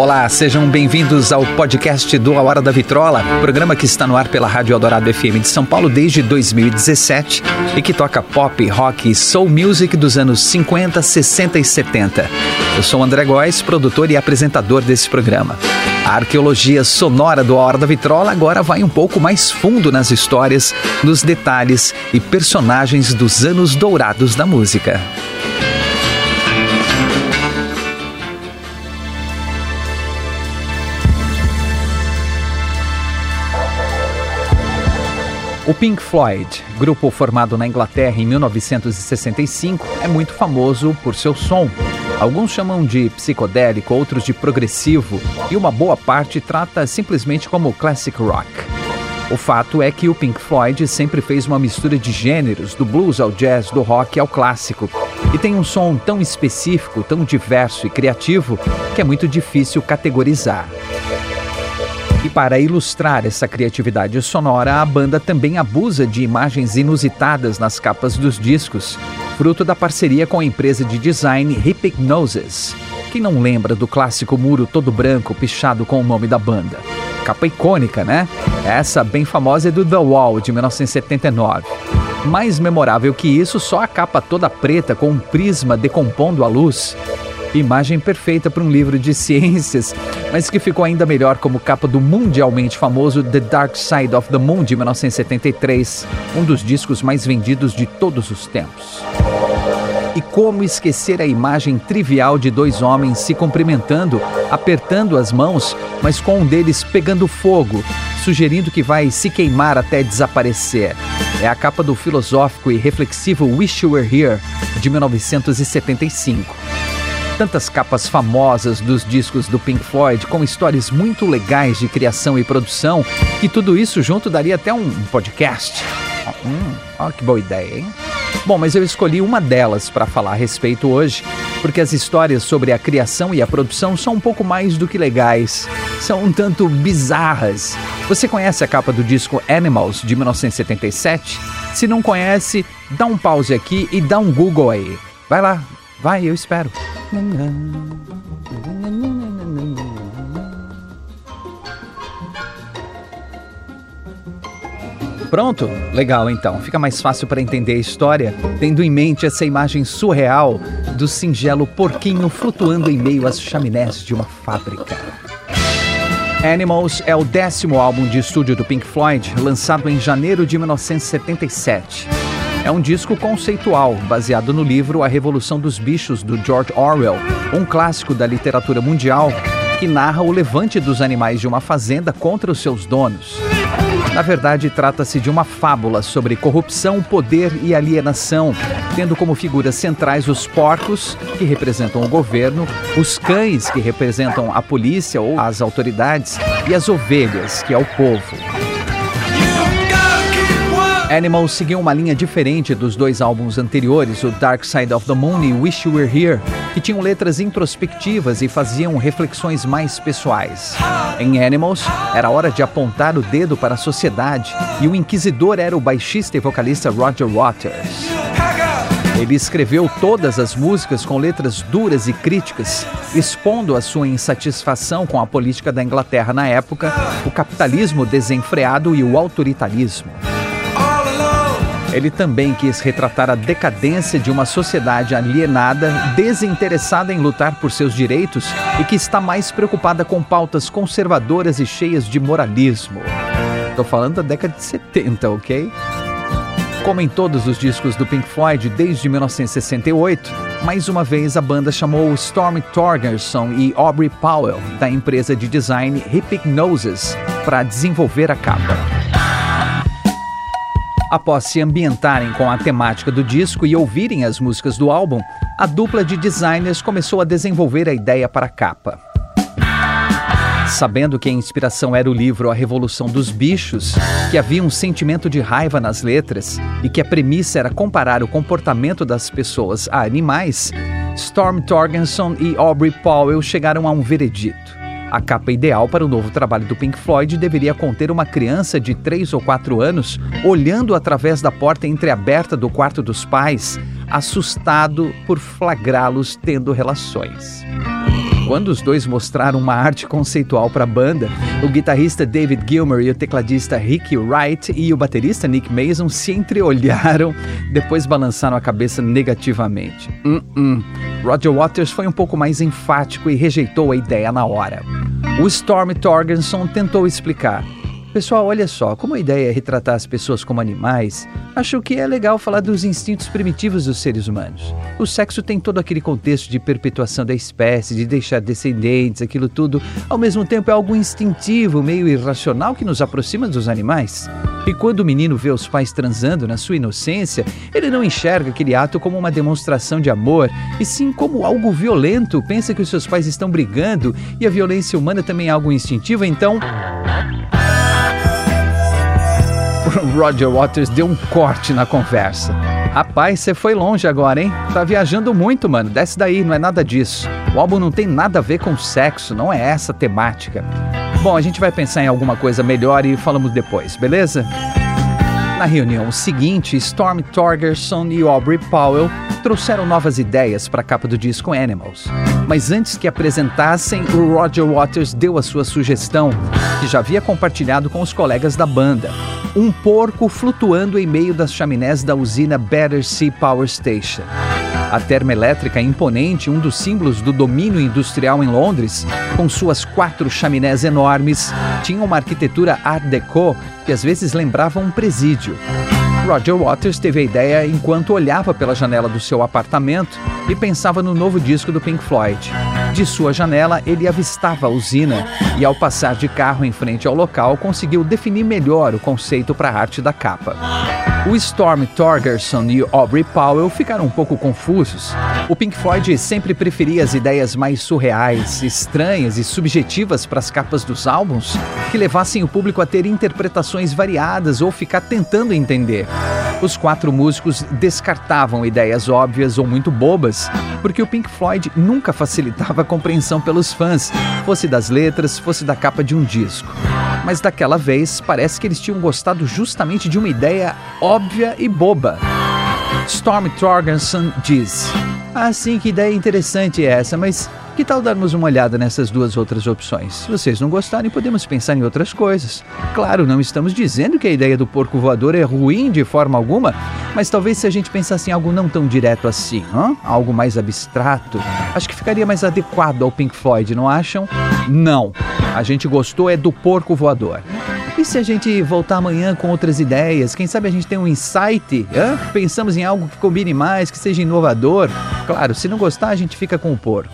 Olá, sejam bem-vindos ao podcast do A Hora da Vitrola, programa que está no ar pela Rádio Eldorado FM de São Paulo desde 2017 e que toca pop, rock e soul music dos anos 50, 60 e 70. Eu sou André Góes, produtor e apresentador desse programa. A arqueologia sonora do A Hora da Vitrola agora vai um pouco mais fundo nas histórias, nos detalhes e personagens dos anos dourados da música. O Pink Floyd, grupo formado na Inglaterra em 1965, é muito famoso por seu som. Alguns chamam de psicodélico, outros de progressivo, e uma boa parte trata simplesmente como classic rock. O fato é que o Pink Floyd sempre fez uma mistura de gêneros, do blues ao jazz, do rock ao clássico, e tem um som tão específico, tão diverso e criativo que é muito difícil categorizar. E para ilustrar essa criatividade sonora, a banda também abusa de imagens inusitadas nas capas dos discos, fruto da parceria com a empresa de design Hypnosis. Quem não lembra do clássico muro todo branco pichado com o nome da banda? Capa icônica, né? Essa bem famosa é do The Wall, de 1979. Mais memorável que isso, só a capa toda preta com um prisma decompondo a luz Imagem perfeita para um livro de ciências, mas que ficou ainda melhor como capa do mundialmente famoso The Dark Side of the Moon de 1973, um dos discos mais vendidos de todos os tempos. E como esquecer a imagem trivial de dois homens se cumprimentando, apertando as mãos, mas com um deles pegando fogo, sugerindo que vai se queimar até desaparecer. É a capa do filosófico e reflexivo Wish You Were Here, de 1975 tantas capas famosas dos discos do Pink Floyd, com histórias muito legais de criação e produção, que tudo isso junto daria até um podcast. Hum, que boa ideia, hein? Bom, mas eu escolhi uma delas para falar a respeito hoje, porque as histórias sobre a criação e a produção são um pouco mais do que legais, são um tanto bizarras. Você conhece a capa do disco Animals de 1977? Se não conhece, dá um pause aqui e dá um Google aí. Vai lá, vai, eu espero. Pronto? Legal então. Fica mais fácil para entender a história, tendo em mente essa imagem surreal do singelo porquinho flutuando em meio às chaminés de uma fábrica. Animals é o décimo álbum de estúdio do Pink Floyd, lançado em janeiro de 1977. É um disco conceitual, baseado no livro A Revolução dos Bichos, do George Orwell, um clássico da literatura mundial que narra o levante dos animais de uma fazenda contra os seus donos. Na verdade, trata-se de uma fábula sobre corrupção, poder e alienação, tendo como figuras centrais os porcos, que representam o governo, os cães, que representam a polícia ou as autoridades, e as ovelhas, que é o povo. Animals seguiu uma linha diferente dos dois álbuns anteriores, o Dark Side of the Moon e Wish You Were Here, que tinham letras introspectivas e faziam reflexões mais pessoais. Em Animals, era hora de apontar o dedo para a sociedade e o inquisidor era o baixista e vocalista Roger Waters. Ele escreveu todas as músicas com letras duras e críticas, expondo a sua insatisfação com a política da Inglaterra na época, o capitalismo desenfreado e o autoritarismo. Ele também quis retratar a decadência de uma sociedade alienada, desinteressada em lutar por seus direitos e que está mais preocupada com pautas conservadoras e cheias de moralismo. Estou falando da década de 70, ok? Como em todos os discos do Pink Floyd desde 1968, mais uma vez a banda chamou Storm Thorgerson e Aubrey Powell, da empresa de design Hypnosis, para desenvolver a capa. Após se ambientarem com a temática do disco e ouvirem as músicas do álbum, a dupla de designers começou a desenvolver a ideia para a capa. Sabendo que a inspiração era o livro A Revolução dos Bichos, que havia um sentimento de raiva nas letras e que a premissa era comparar o comportamento das pessoas a animais, Storm Torgenson e Aubrey Powell chegaram a um veredito. A capa ideal para o novo trabalho do Pink Floyd deveria conter uma criança de 3 ou 4 anos olhando através da porta entreaberta do quarto dos pais, assustado por flagrá-los tendo relações. Quando os dois mostraram uma arte conceitual para a banda, o guitarrista David Gilmer e o tecladista Ricky Wright e o baterista Nick Mason se entreolharam, depois balançaram a cabeça negativamente. Uh -uh. Roger Waters foi um pouco mais enfático e rejeitou a ideia na hora. O Storm Torgerson tentou explicar. Pessoal, olha só, como a ideia é retratar as pessoas como animais, acho que é legal falar dos instintos primitivos dos seres humanos. O sexo tem todo aquele contexto de perpetuação da espécie, de deixar descendentes, aquilo tudo. Ao mesmo tempo, é algo instintivo, meio irracional que nos aproxima dos animais. E quando o menino vê os pais transando na sua inocência, ele não enxerga aquele ato como uma demonstração de amor, e sim como algo violento. Pensa que os seus pais estão brigando e a violência humana também é algo instintivo, então. Roger Waters deu um corte na conversa. Rapaz, você foi longe agora, hein? Tá viajando muito, mano. Desce daí, não é nada disso. O álbum não tem nada a ver com sexo, não é essa a temática. Bom, a gente vai pensar em alguma coisa melhor e falamos depois, beleza? Na reunião seguinte, Storm Torgerson e Aubrey Powell trouxeram novas ideias para a capa do disco Animals. Mas antes que apresentassem, o Roger Waters deu a sua sugestão, que já havia compartilhado com os colegas da banda um porco flutuando em meio das chaminés da usina Battersea Power Station. A termoelétrica imponente, um dos símbolos do domínio industrial em Londres, com suas quatro chaminés enormes, tinha uma arquitetura Art Deco que às vezes lembrava um presídio. Roger Waters teve a ideia enquanto olhava pela janela do seu apartamento e pensava no novo disco do Pink Floyd. De sua janela, ele avistava a usina e, ao passar de carro em frente ao local, conseguiu definir melhor o conceito para a arte da capa. O Storm Torgerson e Aubrey Powell ficaram um pouco confusos. O Pink Floyd sempre preferia as ideias mais surreais, estranhas e subjetivas para as capas dos álbuns, que levassem o público a ter interpretações variadas ou ficar tentando entender. Os quatro músicos descartavam ideias óbvias ou muito bobas, porque o Pink Floyd nunca facilitava a compreensão pelos fãs, fosse das letras, fosse da capa de um disco. Mas daquela vez, parece que eles tinham gostado justamente de uma ideia óbvia e boba. Storm Torgerson diz: Ah, sim, que ideia interessante é essa, mas que tal darmos uma olhada nessas duas outras opções? Se vocês não gostarem, podemos pensar em outras coisas. Claro, não estamos dizendo que a ideia do porco voador é ruim de forma alguma, mas talvez se a gente pensasse em algo não tão direto assim, hein? algo mais abstrato, acho que ficaria mais adequado ao Pink Floyd, não acham? Não. A gente gostou é do porco voador. E se a gente voltar amanhã com outras ideias? Quem sabe a gente tem um insight? Hã? Pensamos em algo que combine mais, que seja inovador? Claro, se não gostar, a gente fica com o porco.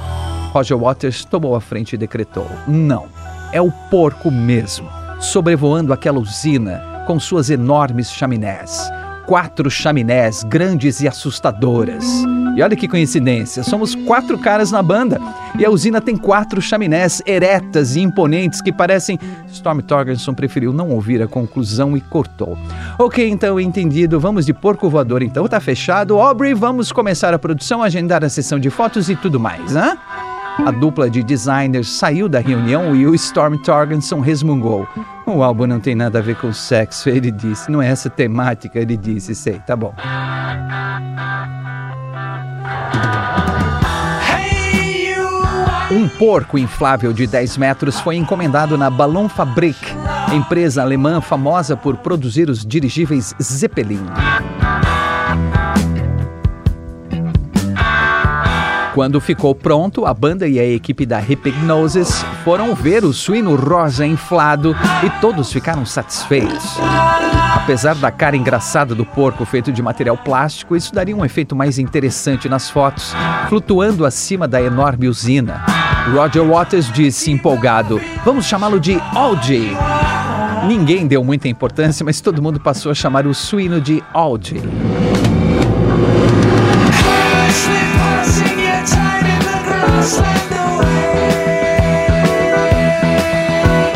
Roger Waters tomou a frente e decretou: Não, é o porco mesmo, sobrevoando aquela usina com suas enormes chaminés. Quatro chaminés grandes e assustadoras. E olha que coincidência, somos quatro caras na banda e a usina tem quatro chaminés eretas e imponentes que parecem. Storm Torgerson preferiu não ouvir a conclusão e cortou. Ok, então entendido, vamos de porco voador então, tá fechado. Aubrey, vamos começar a produção, agendar a sessão de fotos e tudo mais, hã? A dupla de designers saiu da reunião e o Storm Torgenson resmungou. O álbum não tem nada a ver com sexo, ele disse. Não é essa temática, ele disse. Sei, tá bom. Um porco inflável de 10 metros foi encomendado na Ballon Fabrik, empresa alemã famosa por produzir os dirigíveis Zeppelin. Quando ficou pronto, a banda e a equipe da Hypnosis foram ver o suíno rosa inflado e todos ficaram satisfeitos. Apesar da cara engraçada do porco feito de material plástico, isso daria um efeito mais interessante nas fotos, flutuando acima da enorme usina. Roger Waters disse empolgado: Vamos chamá-lo de Algie. Ninguém deu muita importância, mas todo mundo passou a chamar o suíno de Algie.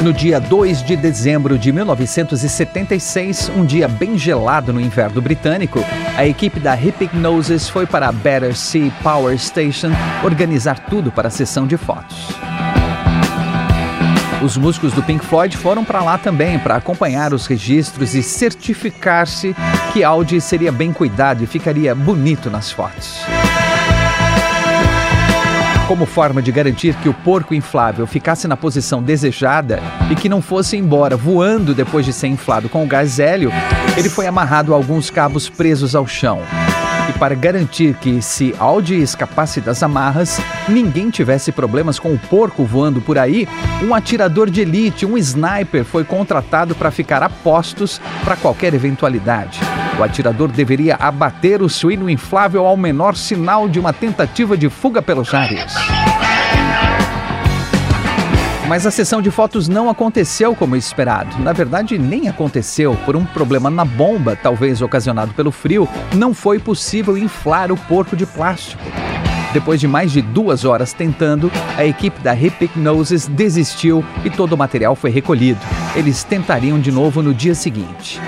No dia 2 de dezembro de 1976, um dia bem gelado no inverno britânico, a equipe da Hypnosis foi para a Battersea Power Station organizar tudo para a sessão de fotos. Os músicos do Pink Floyd foram para lá também para acompanhar os registros e certificar-se que Audi seria bem cuidado e ficaria bonito nas fotos. Como forma de garantir que o porco inflável ficasse na posição desejada e que não fosse embora voando depois de ser inflado com o gás hélio, ele foi amarrado a alguns cabos presos ao chão. Para garantir que, se Audi escapasse das amarras, ninguém tivesse problemas com o porco voando por aí, um atirador de elite, um sniper, foi contratado para ficar a postos para qualquer eventualidade. O atirador deveria abater o suíno inflável ao menor sinal de uma tentativa de fuga pelos ares. Mas a sessão de fotos não aconteceu como esperado. Na verdade, nem aconteceu. Por um problema na bomba, talvez ocasionado pelo frio, não foi possível inflar o porco de plástico. Depois de mais de duas horas tentando, a equipe da Hypnosis desistiu e todo o material foi recolhido. Eles tentariam de novo no dia seguinte.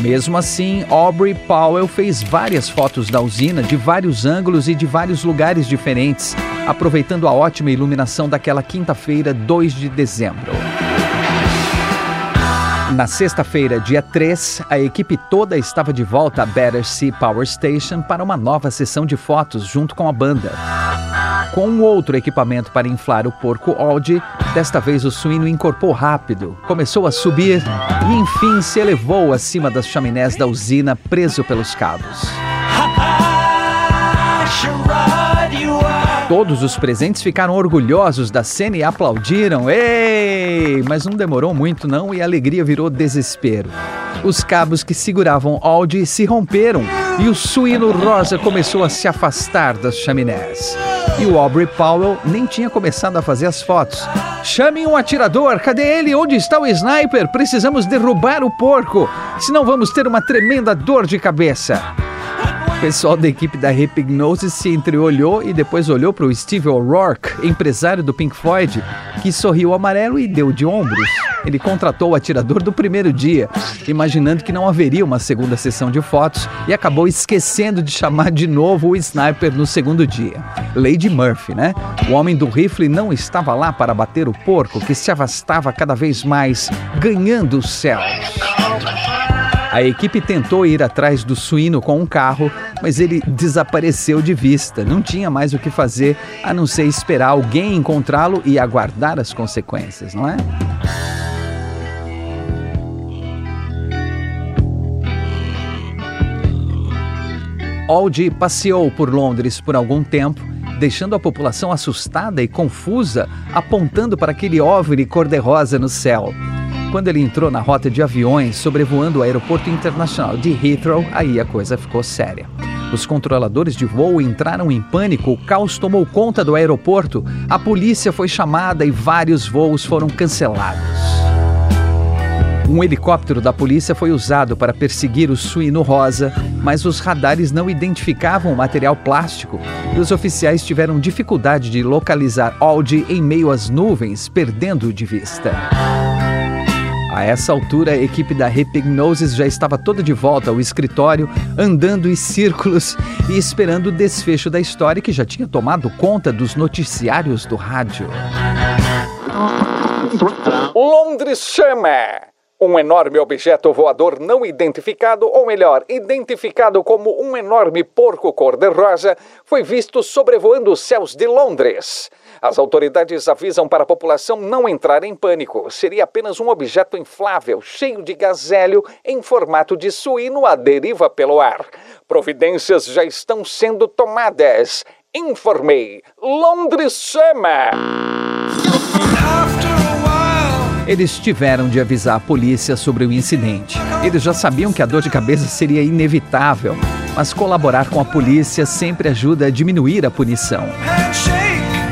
Mesmo assim, Aubrey Powell fez várias fotos da usina de vários ângulos e de vários lugares diferentes, aproveitando a ótima iluminação daquela quinta-feira, 2 de dezembro. Na sexta-feira, dia 3, a equipe toda estava de volta à Battersea Power Station para uma nova sessão de fotos junto com a banda. Com um outro equipamento para inflar o porco Audi, desta vez o suíno encorpou rápido, começou a subir e enfim se elevou acima das chaminés da usina, preso pelos cabos. Todos os presentes ficaram orgulhosos da cena e aplaudiram. Ei! Mas não demorou muito não e a alegria virou desespero. Os cabos que seguravam Audi se romperam e o suíno rosa começou a se afastar das chaminés. E o Aubrey Powell nem tinha começado a fazer as fotos. Chamem um atirador! Cadê ele? Onde está o sniper? Precisamos derrubar o porco, senão vamos ter uma tremenda dor de cabeça. O pessoal da equipe da Hypnosis se entreolhou e depois olhou para o Steve O'Rourke, empresário do Pink Floyd, que sorriu amarelo e deu de ombros. Ele contratou o atirador do primeiro dia, imaginando que não haveria uma segunda sessão de fotos e acabou esquecendo de chamar de novo o sniper no segundo dia. Lady Murphy, né? O homem do rifle não estava lá para bater o porco que se afastava cada vez mais, ganhando os céus. A equipe tentou ir atrás do suíno com um carro, mas ele desapareceu de vista. Não tinha mais o que fazer a não ser esperar alguém encontrá-lo e aguardar as consequências, não é? Aldi passeou por Londres por algum tempo, deixando a população assustada e confusa, apontando para aquele OVNI cor-de-rosa no céu. Quando ele entrou na rota de aviões sobrevoando o aeroporto internacional de Heathrow, aí a coisa ficou séria. Os controladores de voo entraram em pânico, o caos tomou conta do aeroporto, a polícia foi chamada e vários voos foram cancelados. Um helicóptero da polícia foi usado para perseguir o suíno rosa, mas os radares não identificavam o material plástico e os oficiais tiveram dificuldade de localizar Aldi em meio às nuvens, perdendo de vista. A essa altura, a equipe da Repignosis já estava toda de volta ao escritório, andando em círculos e esperando o desfecho da história que já tinha tomado conta dos noticiários do rádio. Londres chama! Um enorme objeto voador não identificado, ou melhor, identificado como um enorme porco cor-de-rosa, foi visto sobrevoando os céus de Londres. As autoridades avisam para a população não entrar em pânico. Seria apenas um objeto inflável, cheio de gás hélio, em formato de suíno à deriva pelo ar. Providências já estão sendo tomadas. Informei. Londres chama! Eles tiveram de avisar a polícia sobre o incidente. Eles já sabiam que a dor de cabeça seria inevitável, mas colaborar com a polícia sempre ajuda a diminuir a punição.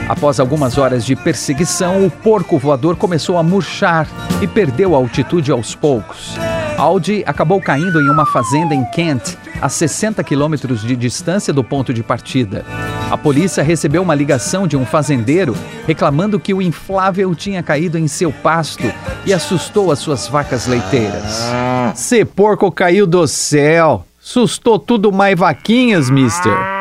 Após algumas horas de perseguição, o porco voador começou a murchar e perdeu a altitude aos poucos. Audi acabou caindo em uma fazenda em Kent, a 60 quilômetros de distância do ponto de partida. A polícia recebeu uma ligação de um fazendeiro reclamando que o inflável tinha caído em seu pasto e assustou as suas vacas leiteiras. Se porco caiu do céu! Sustou tudo mais vaquinhas, mister!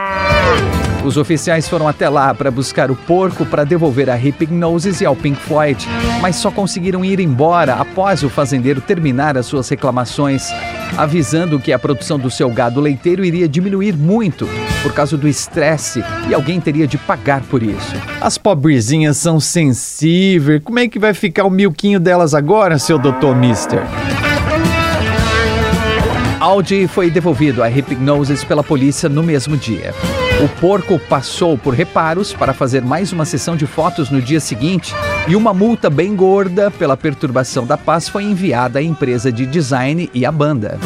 Os oficiais foram até lá para buscar o porco para devolver a Hypnosis e ao Pink Floyd, mas só conseguiram ir embora após o fazendeiro terminar as suas reclamações, avisando que a produção do seu gado leiteiro iria diminuir muito por causa do estresse e alguém teria de pagar por isso. As pobrezinhas são sensíveis. Como é que vai ficar o milquinho delas agora, seu doutor Mister? Audi foi devolvido à Hypnosis pela polícia no mesmo dia. O porco passou por reparos para fazer mais uma sessão de fotos no dia seguinte e uma multa bem gorda pela perturbação da paz foi enviada à empresa de design e à banda.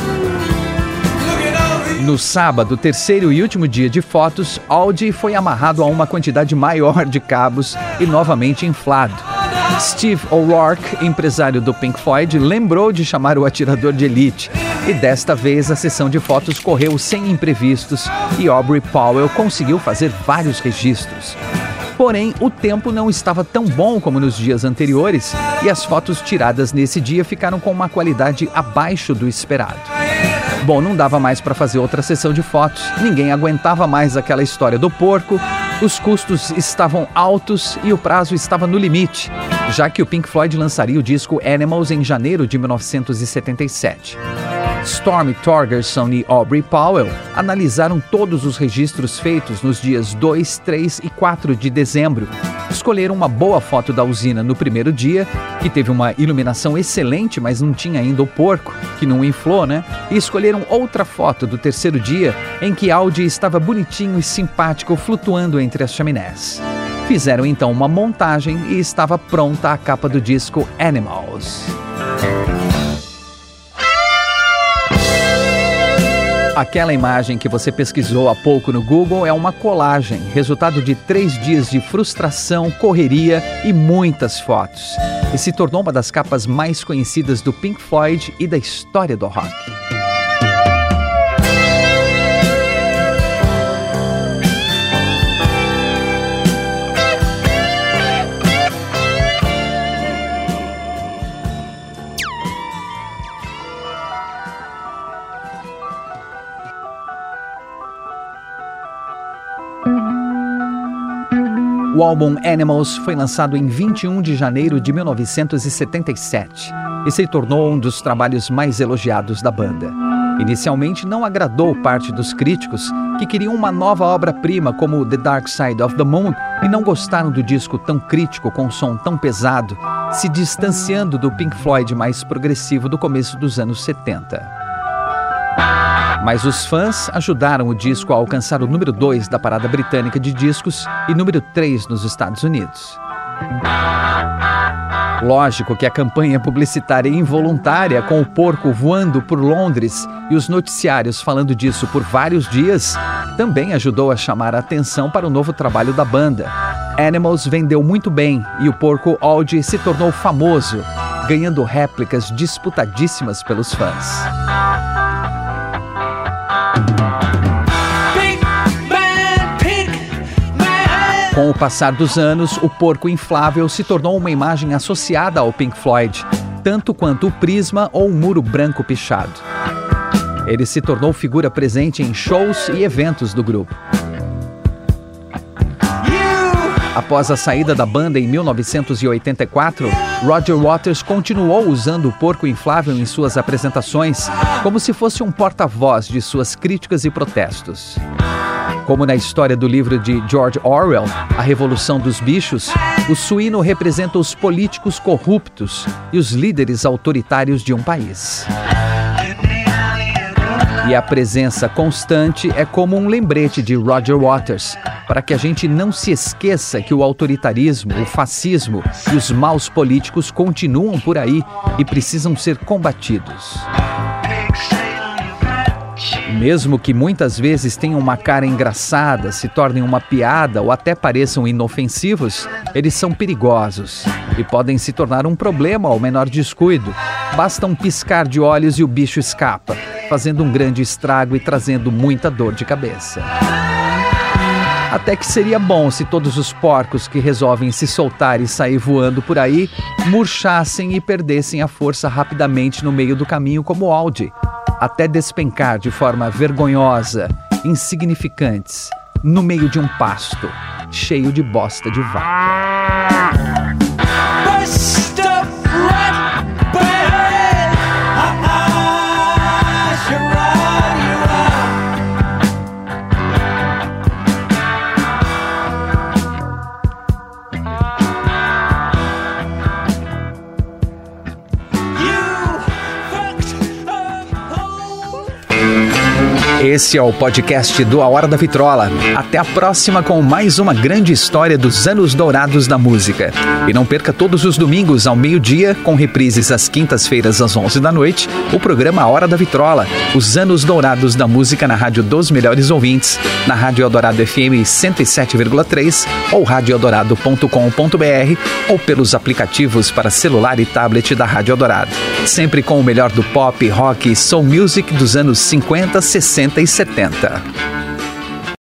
No sábado, terceiro e último dia de fotos, Audi foi amarrado a uma quantidade maior de cabos e novamente inflado. Steve O'Rourke, empresário do Pink Floyd, lembrou de chamar o atirador de elite e desta vez a sessão de fotos correu sem imprevistos e Aubrey Powell conseguiu fazer vários registros. Porém, o tempo não estava tão bom como nos dias anteriores e as fotos tiradas nesse dia ficaram com uma qualidade abaixo do esperado. Bom, não dava mais para fazer outra sessão de fotos, ninguém aguentava mais aquela história do porco, os custos estavam altos e o prazo estava no limite, já que o Pink Floyd lançaria o disco Animals em janeiro de 1977. Stormy Torgerson e Aubrey Powell analisaram todos os registros feitos nos dias 2, 3 e 4 de dezembro. Escolheram uma boa foto da usina no primeiro dia, que teve uma iluminação excelente, mas não tinha ainda o porco, que não inflou, né? E escolheram outra foto do terceiro dia, em que Audi estava bonitinho e simpático flutuando entre as chaminés. Fizeram então uma montagem e estava pronta a capa do disco Animals. Aquela imagem que você pesquisou há pouco no Google é uma colagem, resultado de três dias de frustração, correria e muitas fotos. E se tornou uma das capas mais conhecidas do Pink Floyd e da história do rock. O álbum Animals foi lançado em 21 de janeiro de 1977 e se tornou um dos trabalhos mais elogiados da banda. Inicialmente não agradou parte dos críticos que queriam uma nova obra-prima como The Dark Side of the Moon e não gostaram do disco tão crítico com um som tão pesado, se distanciando do Pink Floyd mais progressivo do começo dos anos 70. Mas os fãs ajudaram o disco a alcançar o número 2 da parada britânica de discos e número 3 nos Estados Unidos. Lógico que a campanha publicitária involuntária, com o porco voando por Londres e os noticiários falando disso por vários dias, também ajudou a chamar a atenção para o novo trabalho da banda. Animals vendeu muito bem e o porco Audi se tornou famoso, ganhando réplicas disputadíssimas pelos fãs. Com o passar dos anos, o porco inflável se tornou uma imagem associada ao Pink Floyd, tanto quanto o prisma ou o muro branco pichado. Ele se tornou figura presente em shows e eventos do grupo. Após a saída da banda em 1984, Roger Waters continuou usando o porco inflável em suas apresentações, como se fosse um porta-voz de suas críticas e protestos. Como na história do livro de George Orwell, A Revolução dos Bichos, o suíno representa os políticos corruptos e os líderes autoritários de um país. E a presença constante é como um lembrete de Roger Waters, para que a gente não se esqueça que o autoritarismo, o fascismo e os maus políticos continuam por aí e precisam ser combatidos. Mesmo que muitas vezes tenham uma cara engraçada, se tornem uma piada ou até pareçam inofensivos, eles são perigosos e podem se tornar um problema ao menor descuido. Basta um piscar de olhos e o bicho escapa, fazendo um grande estrago e trazendo muita dor de cabeça. Até que seria bom se todos os porcos que resolvem se soltar e sair voando por aí murchassem e perdessem a força rapidamente no meio do caminho, como Audi, até despencar de forma vergonhosa, insignificantes, no meio de um pasto cheio de bosta de vaca. Esse é o podcast do A Hora da Vitrola. Até a próxima com mais uma grande história dos anos dourados da música. E não perca todos os domingos ao meio-dia, com reprises às quintas-feiras às 11 da noite, o programa A Hora da Vitrola, os anos dourados da música na Rádio dos Melhores Ouvintes, na Rádio Eldorado FM 107,3 ou radioeldorado.com.br ou pelos aplicativos para celular e tablet da Rádio Eldorado. Sempre com o melhor do pop, rock e soul music dos anos 50, 60 60 e 70.